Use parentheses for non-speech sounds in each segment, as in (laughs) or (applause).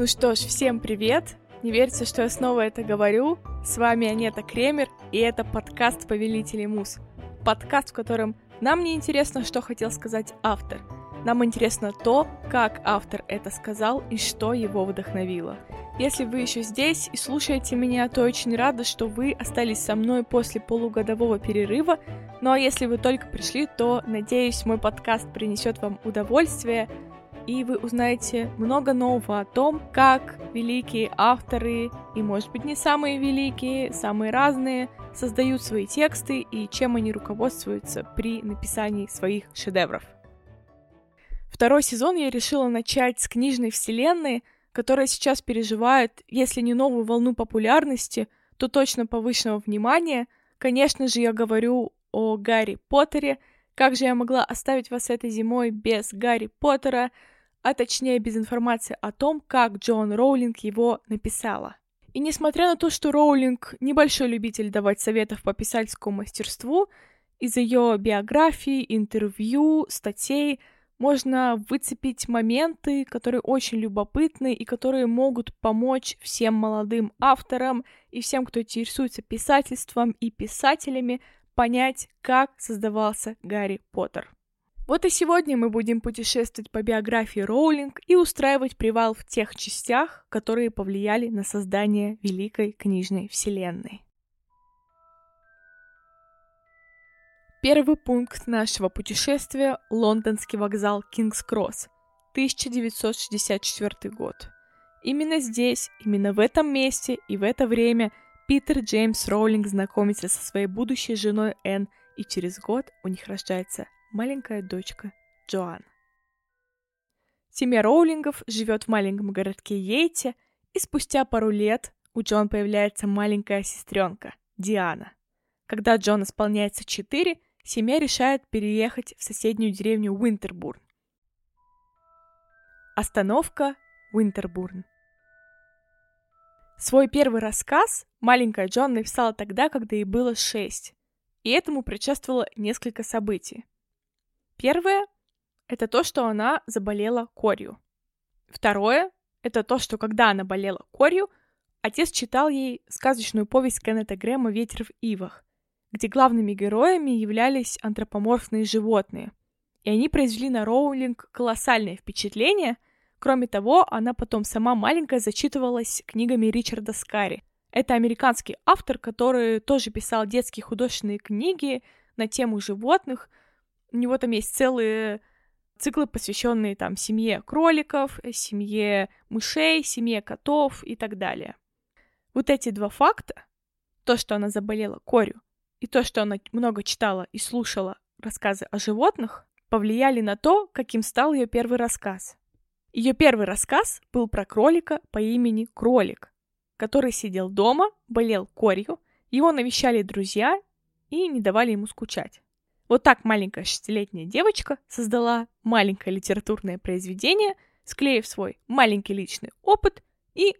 Ну что ж, всем привет! Не верится, что я снова это говорю. С вами Анета Кремер, и это подкаст «Повелители мус». Подкаст, в котором нам не интересно, что хотел сказать автор. Нам интересно то, как автор это сказал и что его вдохновило. Если вы еще здесь и слушаете меня, то очень рада, что вы остались со мной после полугодового перерыва. Ну а если вы только пришли, то, надеюсь, мой подкаст принесет вам удовольствие, и вы узнаете много нового о том, как великие авторы, и, может быть, не самые великие, самые разные, создают свои тексты и чем они руководствуются при написании своих шедевров. Второй сезон я решила начать с книжной вселенной, которая сейчас переживает, если не новую волну популярности, то точно повышенного внимания. Конечно же, я говорю о Гарри Поттере. Как же я могла оставить вас этой зимой без Гарри Поттера, а точнее без информации о том, как Джон Роулинг его написала. И несмотря на то, что Роулинг небольшой любитель давать советов по писательскому мастерству, из ее биографии, интервью, статей можно выцепить моменты, которые очень любопытны и которые могут помочь всем молодым авторам и всем, кто интересуется писательством и писателями, понять, как создавался Гарри Поттер. Вот и сегодня мы будем путешествовать по биографии Роулинг и устраивать привал в тех частях, которые повлияли на создание Великой книжной вселенной. Первый пункт нашего путешествия — лондонский вокзал Кингс-Кросс, 1964 год. Именно здесь, именно в этом месте и в это время Питер Джеймс Роулинг знакомится со своей будущей женой Энн, и через год у них рождается маленькая дочка Джоан. Семья Роулингов живет в маленьком городке Йейте, и спустя пару лет у Джон появляется маленькая сестренка Диана. Когда Джон исполняется 4, семья решает переехать в соседнюю деревню Уинтербурн. Остановка Уинтербурн. Свой первый рассказ маленькая Джон написала тогда, когда ей было 6, и этому предшествовало несколько событий. Первое — это то, что она заболела корью. Второе — это то, что когда она болела корью, отец читал ей сказочную повесть Кеннета Грэма «Ветер в ивах», где главными героями являлись антропоморфные животные. И они произвели на Роулинг колоссальное впечатление. Кроме того, она потом сама маленькая зачитывалась книгами Ричарда Скари. Это американский автор, который тоже писал детские художественные книги на тему животных — у него там есть целые циклы, посвященные там семье кроликов, семье мышей, семье котов и так далее. Вот эти два факта, то, что она заболела корью, и то, что она много читала и слушала рассказы о животных, повлияли на то, каким стал ее первый рассказ. Ее первый рассказ был про кролика по имени Кролик, который сидел дома, болел корью, его навещали друзья и не давали ему скучать. Вот так маленькая шестилетняя девочка создала маленькое литературное произведение, склеив свой маленький личный опыт и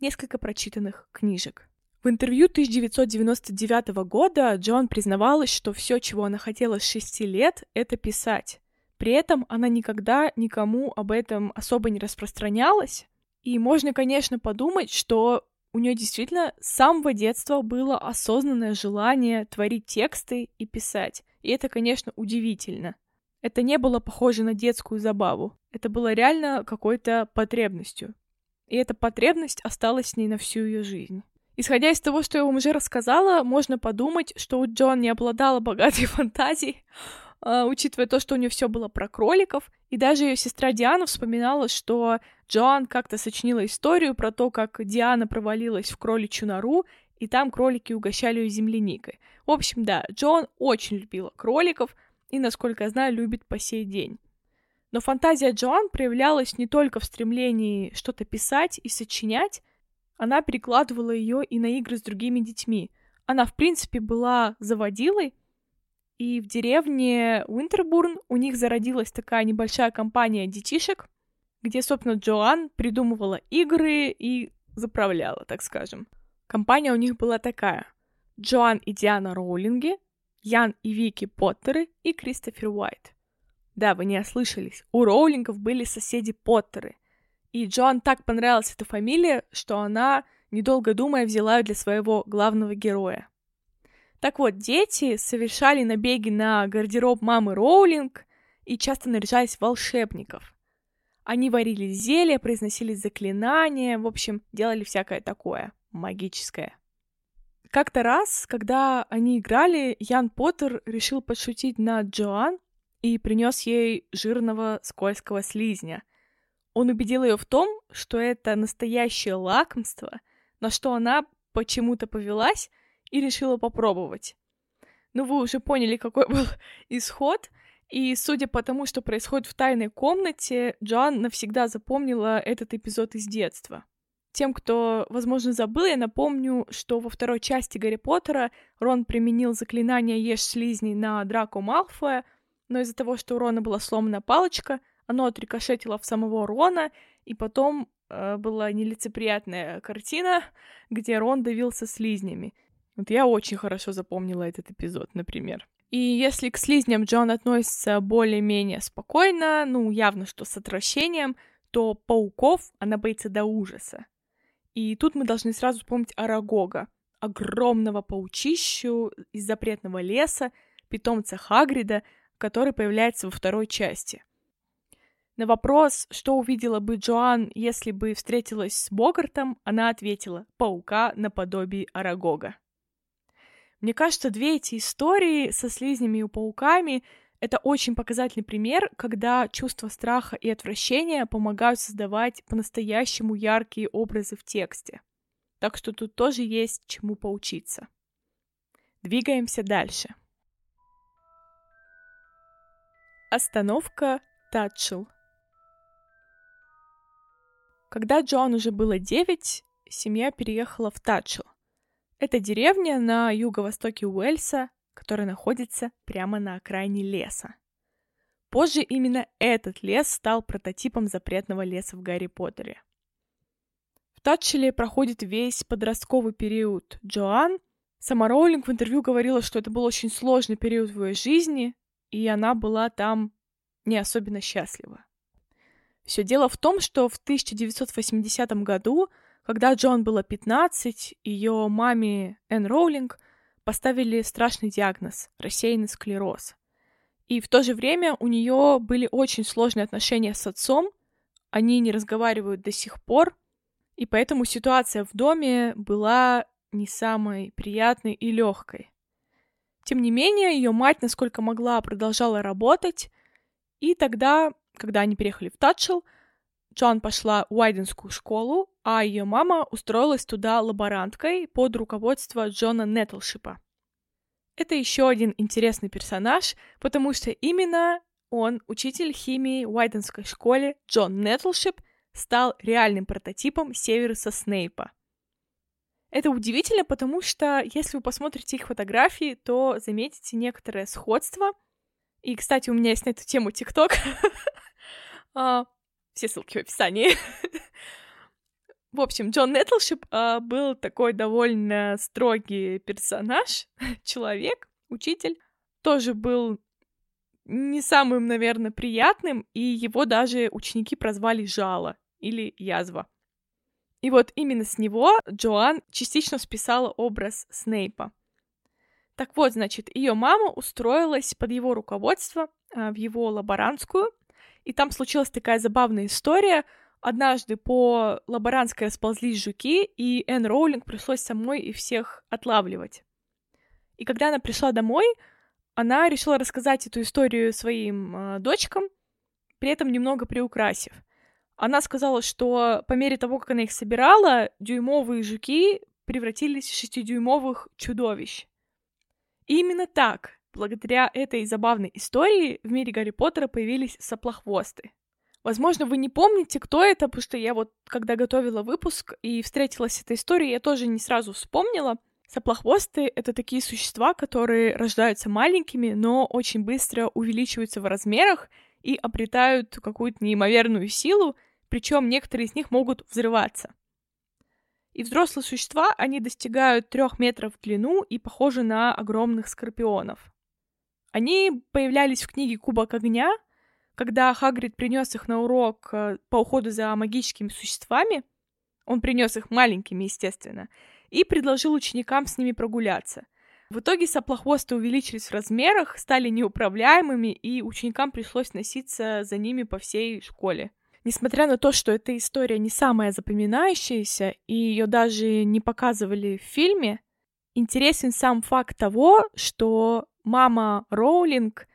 несколько прочитанных книжек. В интервью 1999 года Джон признавалась, что все, чего она хотела с 6 лет, это писать. При этом она никогда никому об этом особо не распространялась. И можно, конечно, подумать, что у нее действительно с самого детства было осознанное желание творить тексты и писать. И это, конечно, удивительно. Это не было похоже на детскую забаву. Это было реально какой-то потребностью. И эта потребность осталась с ней на всю ее жизнь. Исходя из того, что я вам уже рассказала, можно подумать, что у Джон не обладала богатой (laughs) фантазией, учитывая то, что у нее все было про кроликов, и даже ее сестра Диана вспоминала, что Джоан как-то сочинила историю про то, как Диана провалилась в кроличью нору, и там кролики угощали ее земляникой. В общем, да, Джон очень любила кроликов и, насколько я знаю, любит по сей день. Но фантазия Джоан проявлялась не только в стремлении что-то писать и сочинять, она перекладывала ее и на игры с другими детьми. Она, в принципе, была заводилой, и в деревне Уинтербурн у них зародилась такая небольшая компания детишек, где, собственно, Джоан придумывала игры и заправляла, так скажем. Компания у них была такая. Джоан и Диана Роулинги, Ян и Вики Поттеры и Кристофер Уайт. Да, вы не ослышались. У Роулингов были соседи Поттеры. И Джоан так понравилась эта фамилия, что она, недолго думая, взяла ее для своего главного героя. Так вот, дети совершали набеги на гардероб мамы Роулинг и часто наряжались волшебников. Они варили зелья, произносили заклинания, в общем, делали всякое такое магическое. Как-то раз, когда они играли, Ян Поттер решил подшутить над Джоан и принес ей жирного скользкого слизня. Он убедил ее в том, что это настоящее лакомство, на что она почему-то повелась и решила попробовать. Ну, вы уже поняли, какой (laughs) был исход. И судя по тому, что происходит в тайной комнате, Джоан навсегда запомнила этот эпизод из детства. Тем, кто, возможно, забыл, я напомню, что во второй части Гарри Поттера Рон применил заклинание «Ешь слизней» на Драко Малфоя, но из-за того, что у Рона была сломана палочка, оно отрикошетило в самого Рона, и потом э, была нелицеприятная картина, (laughs) где Рон давился слизнями. Вот я очень хорошо запомнила этот эпизод, например. И если к слизням Джон относится более-менее спокойно, ну, явно, что с отвращением, то пауков она боится до ужаса. И тут мы должны сразу вспомнить Арагога, огромного паучищу из запретного леса, питомца Хагрида, который появляется во второй части. На вопрос, что увидела бы Джоан, если бы встретилась с Богартом, она ответила «паука наподобие Арагога». Мне кажется, две эти истории со слизнями и пауками — это очень показательный пример, когда чувство страха и отвращения помогают создавать по-настоящему яркие образы в тексте. Так что тут тоже есть чему поучиться. Двигаемся дальше. Остановка Татчел. Когда Джон уже было девять, семья переехала в Татчел. Это деревня на юго-востоке Уэльса, которая находится прямо на окраине леса. Позже именно этот лес стал прототипом запретного леса в Гарри Поттере. В Татчеле проходит весь подростковый период Джоан. Сама Роулинг в интервью говорила, что это был очень сложный период в ее жизни, и она была там не особенно счастлива. Все дело в том, что в 1980 году, когда Джон было 15, ее маме Энн Роулинг поставили страшный диагноз — рассеянный склероз. И в то же время у нее были очень сложные отношения с отцом, они не разговаривают до сих пор, и поэтому ситуация в доме была не самой приятной и легкой. Тем не менее, ее мать, насколько могла, продолжала работать, и тогда, когда они переехали в Татчел, Джон пошла в Уайденскую школу, а ее мама устроилась туда лаборанткой под руководство Джона Нетлшипа. Это еще один интересный персонаж, потому что именно он, учитель химии в Уайденской школе Джон Нетлшип, стал реальным прототипом Северуса Снейпа. Это удивительно, потому что если вы посмотрите их фотографии, то заметите некоторое сходство. И, кстати, у меня есть на эту тему ТикТок. (laughs) А, все ссылки в описании. (laughs) В общем, Джон Нетлшип а, был такой довольно строгий персонаж, (laughs) человек, учитель. Тоже был не самым, наверное, приятным, и его даже ученики прозвали Жало или Язва. И вот именно с него Джоан частично списала образ Снейпа. Так вот, значит, ее мама устроилась под его руководство а, в его лаборантскую, и там случилась такая забавная история. Однажды по лаборантской расползлись жуки, и Энн Роулинг пришлось самой их всех отлавливать. И когда она пришла домой, она решила рассказать эту историю своим э, дочкам, при этом немного приукрасив. Она сказала, что по мере того, как она их собирала, дюймовые жуки превратились в шестидюймовых чудовищ. И именно так, благодаря этой забавной истории, в мире Гарри Поттера появились соплохвосты. Возможно, вы не помните, кто это, потому что я вот, когда готовила выпуск и встретилась с этой историей, я тоже не сразу вспомнила. Соплохвосты — это такие существа, которые рождаются маленькими, но очень быстро увеличиваются в размерах и обретают какую-то неимоверную силу, причем некоторые из них могут взрываться. И взрослые существа, они достигают трех метров в длину и похожи на огромных скорпионов. Они появлялись в книге «Кубок огня», когда Хагрид принес их на урок э, по уходу за магическими существами, он принес их маленькими, естественно, и предложил ученикам с ними прогуляться. В итоге соплохвосты увеличились в размерах, стали неуправляемыми, и ученикам пришлось носиться за ними по всей школе. Несмотря на то, что эта история не самая запоминающаяся, и ее даже не показывали в фильме, интересен сам факт того, что мама Роулинг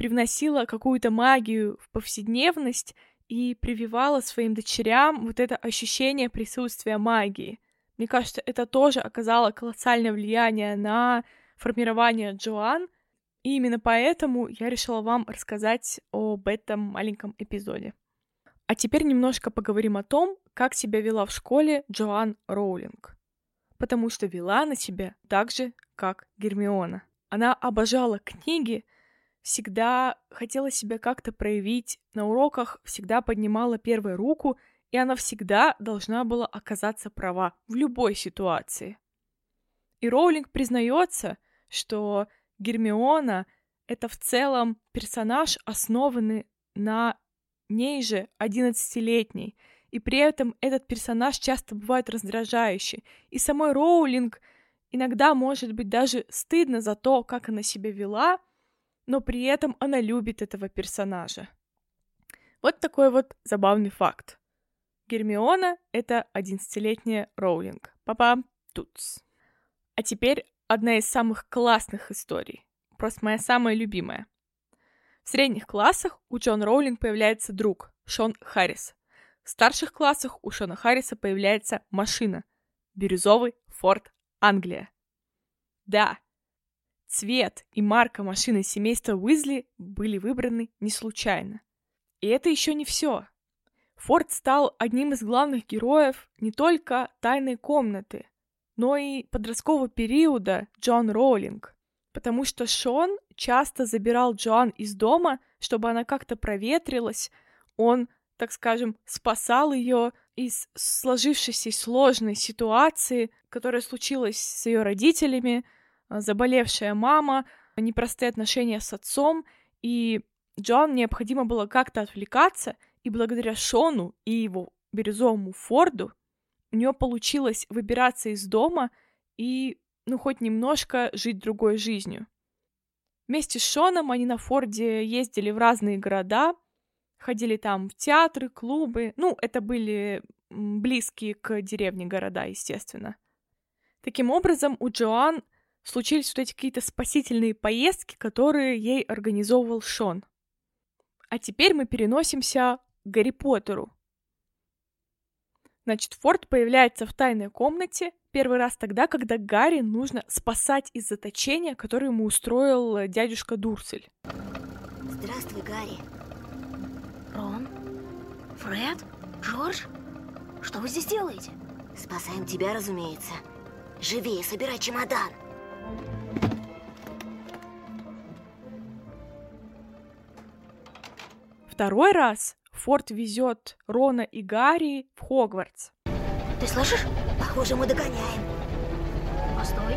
привносила какую-то магию в повседневность и прививала своим дочерям вот это ощущение присутствия магии. Мне кажется, это тоже оказало колоссальное влияние на формирование Джоан, и именно поэтому я решила вам рассказать об этом маленьком эпизоде. А теперь немножко поговорим о том, как себя вела в школе Джоан Роулинг. Потому что вела она себя так же, как Гермиона. Она обожала книги, всегда хотела себя как-то проявить, на уроках всегда поднимала первую руку, и она всегда должна была оказаться права в любой ситуации. И Роулинг признается, что Гермиона — это в целом персонаж, основанный на ней же 11-летней, и при этом этот персонаж часто бывает раздражающий, и самой Роулинг иногда может быть даже стыдно за то, как она себя вела — но при этом она любит этого персонажа. Вот такой вот забавный факт. Гермиона — это 11-летняя Роулинг. Папа Туц. А теперь одна из самых классных историй. Просто моя самая любимая. В средних классах у Джон Роулинг появляется друг, Шон Харрис. В старших классах у Шона Харриса появляется машина. Бирюзовый Форд Англия. Да, Цвет и марка машины семейства Уизли были выбраны не случайно. И это еще не все. Форд стал одним из главных героев не только «Тайной комнаты», но и подросткового периода Джон Роулинг, потому что Шон часто забирал Джоан из дома, чтобы она как-то проветрилась, он, так скажем, спасал ее из сложившейся сложной ситуации, которая случилась с ее родителями, заболевшая мама, непростые отношения с отцом, и Джон необходимо было как-то отвлекаться, и благодаря Шону и его бирюзовому Форду у нее получилось выбираться из дома и, ну, хоть немножко жить другой жизнью. Вместе с Шоном они на Форде ездили в разные города, ходили там в театры, клубы. Ну, это были близкие к деревне города, естественно. Таким образом, у Джоан случились вот эти какие-то спасительные поездки, которые ей организовывал Шон. А теперь мы переносимся к Гарри Поттеру. Значит, Форд появляется в тайной комнате первый раз тогда, когда Гарри нужно спасать из заточения, которое ему устроил дядюшка Дурсель. Здравствуй, Гарри. Рон? Фред? Джордж? Что вы здесь делаете? Спасаем тебя, разумеется. Живее, собирай чемодан. Второй раз Форд везет Рона и Гарри в Хогвартс. Ты слышишь? Похоже, мы догоняем. Постой.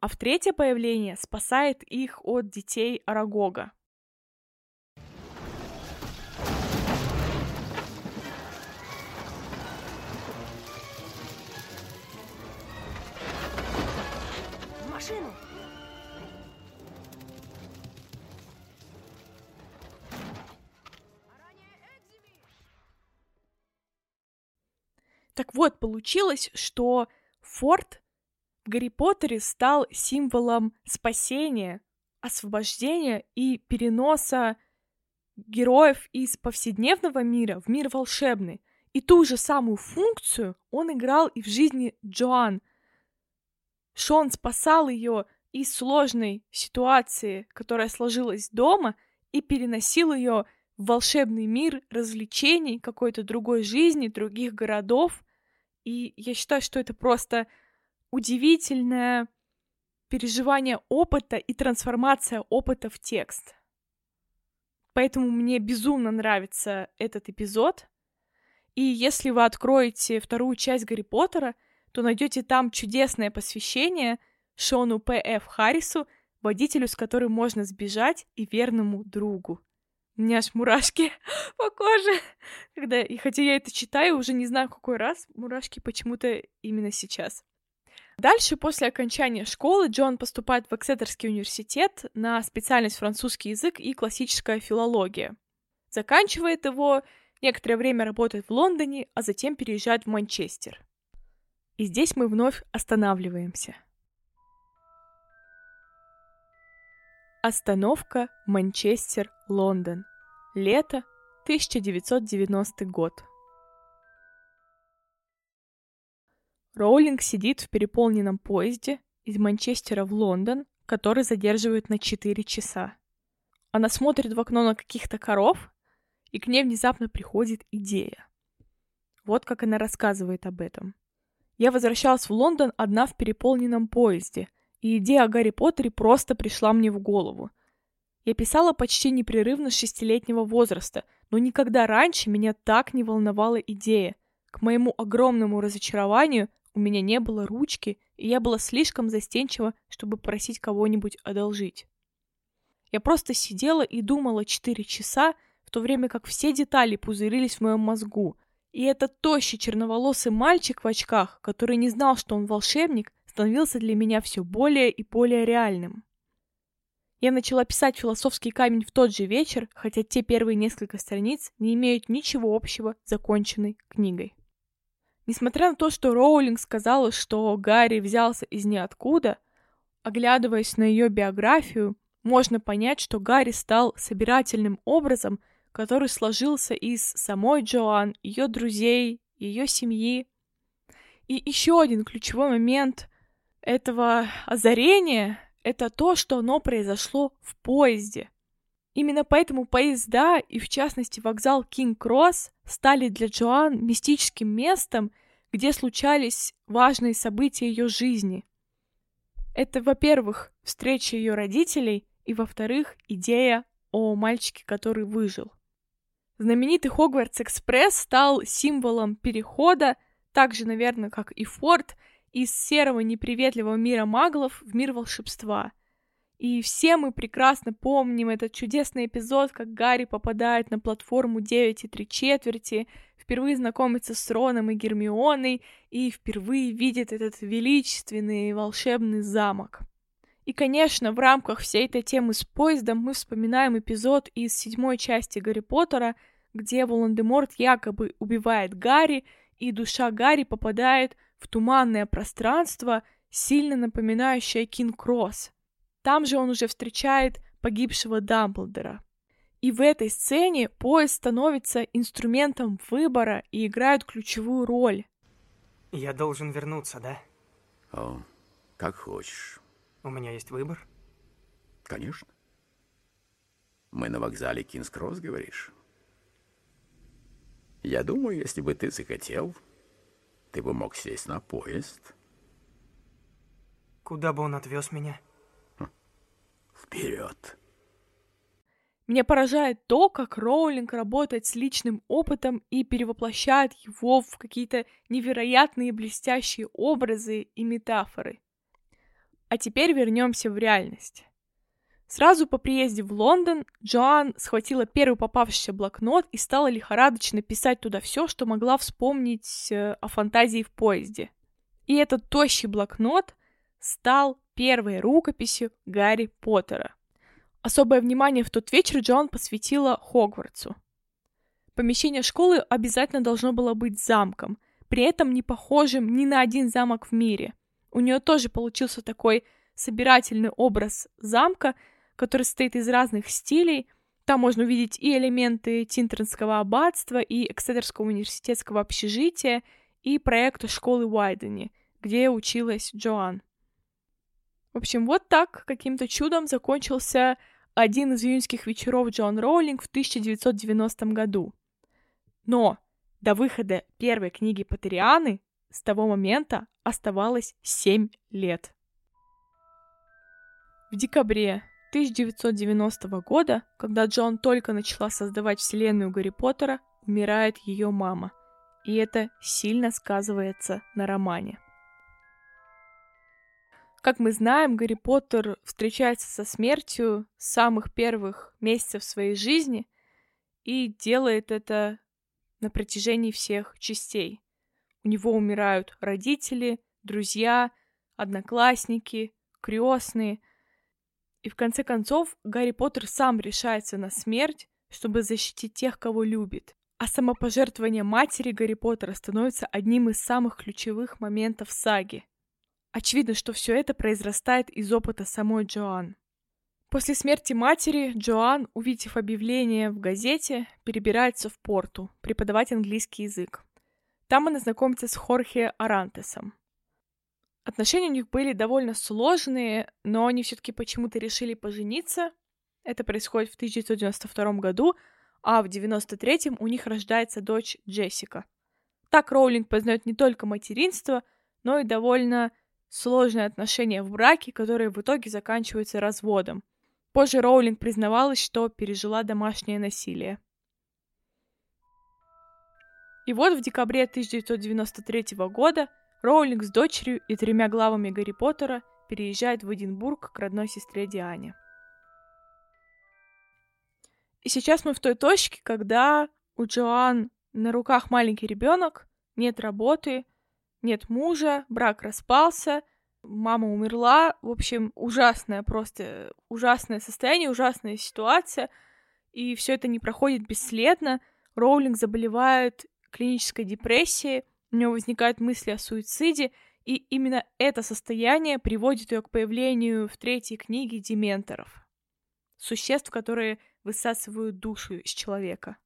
А в третье появление спасает их от детей Арагога. Машину! Так вот, получилось, что Форд в Гарри Поттере стал символом спасения, освобождения и переноса героев из повседневного мира в мир волшебный. И ту же самую функцию он играл и в жизни Джоан — Шон спасал ее из сложной ситуации, которая сложилась дома, и переносил ее в волшебный мир развлечений, какой-то другой жизни, других городов. И я считаю, что это просто удивительное переживание опыта и трансформация опыта в текст. Поэтому мне безумно нравится этот эпизод. И если вы откроете вторую часть Гарри Поттера, то найдете там чудесное посвящение Шону П.Ф. Харрису, водителю, с которым можно сбежать, и верному другу. У меня аж мурашки (laughs) по коже. Когда... И хотя я это читаю, уже не знаю, какой раз, мурашки почему-то именно сейчас. Дальше, после окончания школы, Джон поступает в Эксетерский университет на специальность французский язык и классическая филология. Заканчивает его, некоторое время работает в Лондоне, а затем переезжает в Манчестер. И здесь мы вновь останавливаемся. Остановка Манчестер, Лондон. Лето 1990 год. Роулинг сидит в переполненном поезде из Манчестера в Лондон, который задерживают на 4 часа. Она смотрит в окно на каких-то коров, и к ней внезапно приходит идея. Вот как она рассказывает об этом. Я возвращалась в Лондон одна в переполненном поезде, и идея о Гарри Поттере просто пришла мне в голову. Я писала почти непрерывно с шестилетнего возраста, но никогда раньше меня так не волновала идея. К моему огромному разочарованию у меня не было ручки, и я была слишком застенчива, чтобы просить кого-нибудь одолжить. Я просто сидела и думала четыре часа, в то время как все детали пузырились в моем мозгу. И этот тощий черноволосый мальчик в очках, который не знал, что он волшебник, становился для меня все более и более реальным. Я начала писать философский камень в тот же вечер, хотя те первые несколько страниц не имеют ничего общего с законченной книгой. Несмотря на то, что Роулинг сказала, что Гарри взялся из ниоткуда, оглядываясь на ее биографию, можно понять, что Гарри стал собирательным образом, который сложился из самой Джоан, ее друзей, ее семьи. И еще один ключевой момент этого озарения — это то, что оно произошло в поезде. Именно поэтому поезда, и в частности вокзал Кинг-Кросс, стали для Джоан мистическим местом, где случались важные события ее жизни. Это, во-первых, встреча ее родителей, и, во-вторых, идея о мальчике, который выжил. Знаменитый Хогвартс-экспресс стал символом перехода, так же, наверное, как и Форд, из серого неприветливого мира маглов в мир волшебства — и все мы прекрасно помним этот чудесный эпизод, как Гарри попадает на платформу 9 и 3 четверти, впервые знакомится с Роном и Гермионой и впервые видит этот величественный волшебный замок. И, конечно, в рамках всей этой темы с поездом мы вспоминаем эпизод из седьмой части Гарри Поттера, где Волан-де-Морт якобы убивает Гарри, и душа Гарри попадает в туманное пространство, сильно напоминающее Кинг-Кросс. Там же он уже встречает погибшего Дамблдора. И в этой сцене поезд становится инструментом выбора и играет ключевую роль. Я должен вернуться, да? О, как хочешь. У меня есть выбор? Конечно. Мы на вокзале Кингс-Кросс, говоришь? Я думаю, если бы ты захотел, ты бы мог сесть на поезд. Куда бы он отвез меня? Вперед! Меня поражает то, как Роулинг работает с личным опытом и перевоплощает его в какие-то невероятные блестящие образы и метафоры. А теперь вернемся в реальность. Сразу по приезде в Лондон Джоан схватила первый попавшийся блокнот и стала лихорадочно писать туда все, что могла вспомнить э, о фантазии в поезде. И этот тощий блокнот стал первой рукописью Гарри Поттера. Особое внимание в тот вечер Джон посвятила Хогвартсу. Помещение школы обязательно должно было быть замком, при этом не похожим ни на один замок в мире. У нее тоже получился такой собирательный образ замка, который состоит из разных стилей. Там можно увидеть и элементы Тинтернского аббатства, и Эксетерского университетского общежития, и проекта школы Уайдени, где училась Джоан. В общем, вот так каким-то чудом закончился один из июньских вечеров Джон Роулинг в 1990 году. Но до выхода первой книги Патерианы с того момента оставалось 7 лет. В декабре 1990 года, когда Джон только начала создавать вселенную Гарри Поттера, умирает ее мама. и это сильно сказывается на романе. Как мы знаем, Гарри Поттер встречается со смертью с самых первых месяцев своей жизни и делает это на протяжении всех частей. У него умирают родители, друзья, одноклассники, крестные. И в конце концов Гарри Поттер сам решается на смерть, чтобы защитить тех, кого любит. А самопожертвование матери Гарри Поттера становится одним из самых ключевых моментов саги. Очевидно, что все это произрастает из опыта самой Джоан. После смерти матери Джоан, увидев объявление в газете, перебирается в порту преподавать английский язык. Там она знакомится с Хорхе Арантесом. Отношения у них были довольно сложные, но они все-таки почему-то решили пожениться. Это происходит в 1992 году, а в 1993 у них рождается дочь Джессика. Так Роулинг познает не только материнство, но и довольно сложные отношения в браке, которые в итоге заканчиваются разводом. Позже Роулинг признавалась, что пережила домашнее насилие. И вот в декабре 1993 года Роулинг с дочерью и тремя главами Гарри Поттера переезжает в Эдинбург к родной сестре Диане. И сейчас мы в той точке, когда у Джоан на руках маленький ребенок, нет работы, нет мужа, брак распался, мама умерла. В общем, ужасное просто, ужасное состояние, ужасная ситуация. И все это не проходит бесследно. Роулинг заболевает клинической депрессией, у нее возникают мысли о суициде, и именно это состояние приводит ее к появлению в третьей книге дементоров. Существ, которые высасывают душу из человека.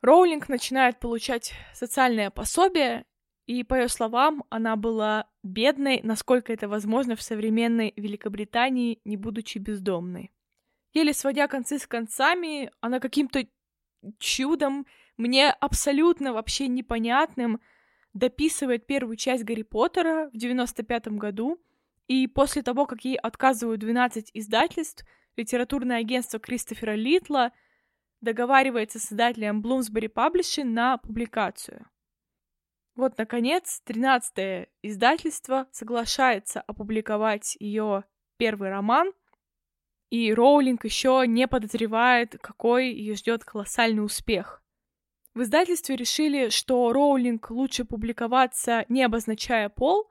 Роулинг начинает получать социальное пособие, и, по ее словам, она была бедной, насколько это возможно в современной Великобритании, не будучи бездомной. Еле сводя концы с концами, она каким-то чудом, мне абсолютно вообще непонятным, дописывает первую часть Гарри Поттера в 95 году, и после того, как ей отказывают 12 издательств, литературное агентство Кристофера Литла договаривается с издателем Bloomsbury Publishing на публикацию. Вот, наконец, 13 издательство соглашается опубликовать ее первый роман, и Роулинг еще не подозревает, какой ее ждет колоссальный успех. В издательстве решили, что Роулинг лучше публиковаться, не обозначая пол,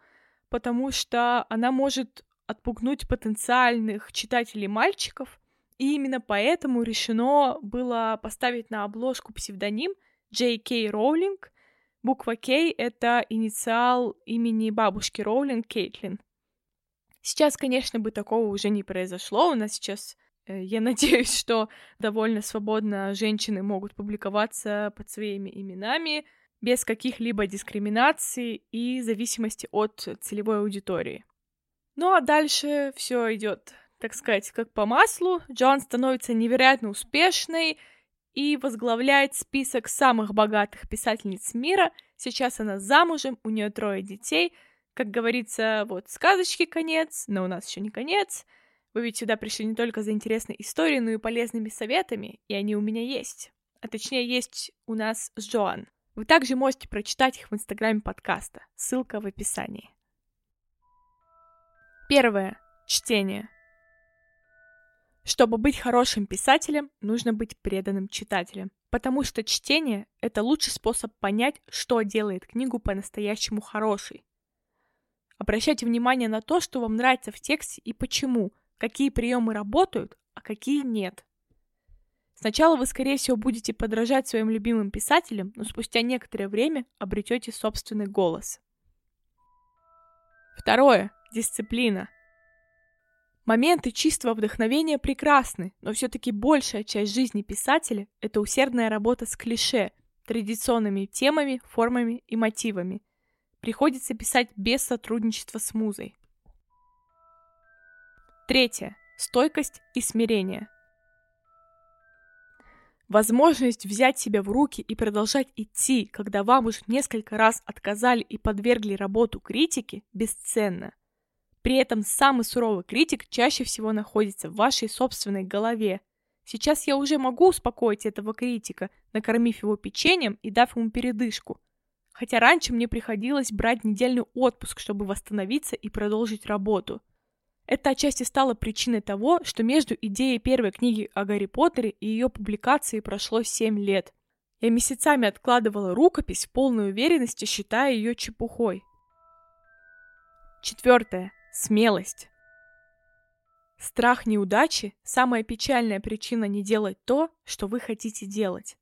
потому что она может отпугнуть потенциальных читателей мальчиков, и именно поэтому решено было поставить на обложку псевдоним Джей Кей Роулинг — Буква К — это инициал имени бабушки Роулинг Кейтлин. Сейчас, конечно, бы такого уже не произошло. У нас сейчас, я надеюсь, что довольно свободно женщины могут публиковаться под своими именами без каких-либо дискриминаций и зависимости от целевой аудитории. Ну а дальше все идет, так сказать, как по маслу. Джон становится невероятно успешной, и возглавляет список самых богатых писательниц мира. Сейчас она замужем, у нее трое детей. Как говорится, вот сказочки конец, но у нас еще не конец. Вы ведь сюда пришли не только за интересной историей, но и полезными советами, и они у меня есть. А точнее, есть у нас с Джоан. Вы также можете прочитать их в инстаграме подкаста. Ссылка в описании. Первое. Чтение. Чтобы быть хорошим писателем, нужно быть преданным читателем, потому что чтение — это лучший способ понять, что делает книгу по-настоящему хорошей. Обращайте внимание на то, что вам нравится в тексте и почему, какие приемы работают, а какие нет. Сначала вы, скорее всего, будете подражать своим любимым писателям, но спустя некоторое время обретете собственный голос. Второе. Дисциплина. Моменты чистого вдохновения прекрасны, но все-таки большая часть жизни писателя — это усердная работа с клише, традиционными темами, формами и мотивами. Приходится писать без сотрудничества с музой. Третье. Стойкость и смирение. Возможность взять себя в руки и продолжать идти, когда вам уже несколько раз отказали и подвергли работу критике, бесценна. При этом самый суровый критик чаще всего находится в вашей собственной голове. Сейчас я уже могу успокоить этого критика, накормив его печеньем и дав ему передышку. Хотя раньше мне приходилось брать недельный отпуск, чтобы восстановиться и продолжить работу. Это отчасти стало причиной того, что между идеей первой книги о Гарри Поттере и ее публикацией прошло 7 лет. Я месяцами откладывала рукопись в полной уверенности, считая ее чепухой. Четвертое. Смелость. Страх неудачи – самая печальная причина не делать то, что вы хотите делать.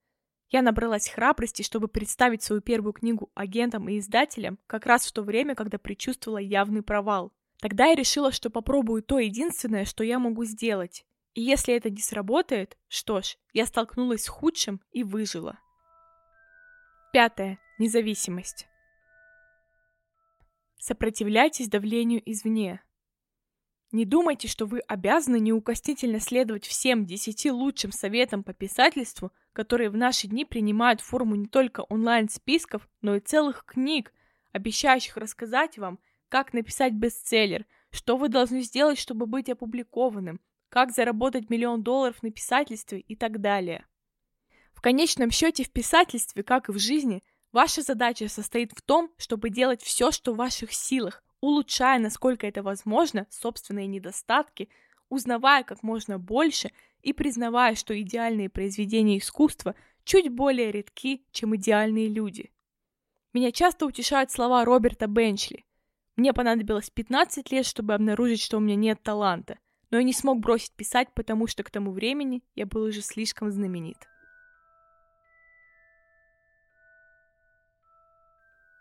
Я набралась храбрости, чтобы представить свою первую книгу агентам и издателям как раз в то время, когда предчувствовала явный провал. Тогда я решила, что попробую то единственное, что я могу сделать. И если это не сработает, что ж, я столкнулась с худшим и выжила. Пятое. Независимость. Сопротивляйтесь давлению извне. Не думайте, что вы обязаны неукоснительно следовать всем десяти лучшим советам по писательству, которые в наши дни принимают форму не только онлайн-списков, но и целых книг, обещающих рассказать вам, как написать бестселлер, что вы должны сделать, чтобы быть опубликованным, как заработать миллион долларов на писательстве и так далее. В конечном счете в писательстве, как и в жизни, ваша задача состоит в том, чтобы делать все, что в ваших силах, улучшая, насколько это возможно, собственные недостатки, узнавая как можно больше и признавая, что идеальные произведения искусства чуть более редки, чем идеальные люди. Меня часто утешают слова Роберта Бенчли. Мне понадобилось 15 лет, чтобы обнаружить, что у меня нет таланта, но я не смог бросить писать, потому что к тому времени я был уже слишком знаменит.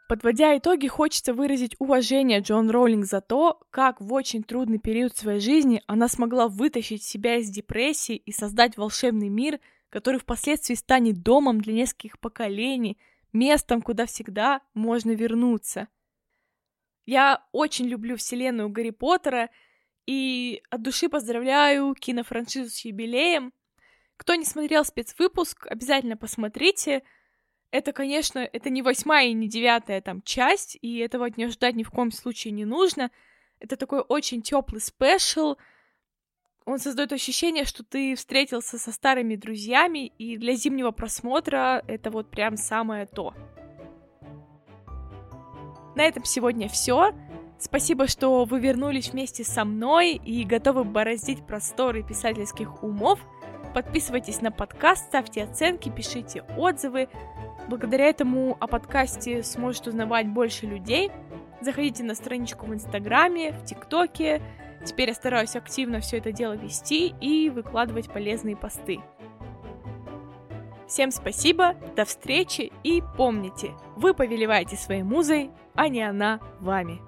Подводя итоги, хочется выразить уважение Джон Роулинг за то, как в очень трудный период своей жизни она смогла вытащить себя из депрессии и создать волшебный мир, который впоследствии станет домом для нескольких поколений, местом, куда всегда можно вернуться. Я очень люблю вселенную Гарри Поттера и от души поздравляю кинофраншизу с юбилеем. Кто не смотрел спецвыпуск, обязательно посмотрите — это, конечно, это не восьмая и не девятая там часть, и этого от нее ждать ни в коем случае не нужно. Это такой очень теплый спешл. Он создает ощущение, что ты встретился со старыми друзьями, и для зимнего просмотра это вот прям самое то. На этом сегодня все. Спасибо, что вы вернулись вместе со мной и готовы бороздить просторы писательских умов. Подписывайтесь на подкаст, ставьте оценки, пишите отзывы. Благодаря этому о подкасте сможет узнавать больше людей. Заходите на страничку в Инстаграме, в ТикТоке. Теперь я стараюсь активно все это дело вести и выкладывать полезные посты. Всем спасибо, до встречи и помните, вы повелеваете своей музой, а не она вами.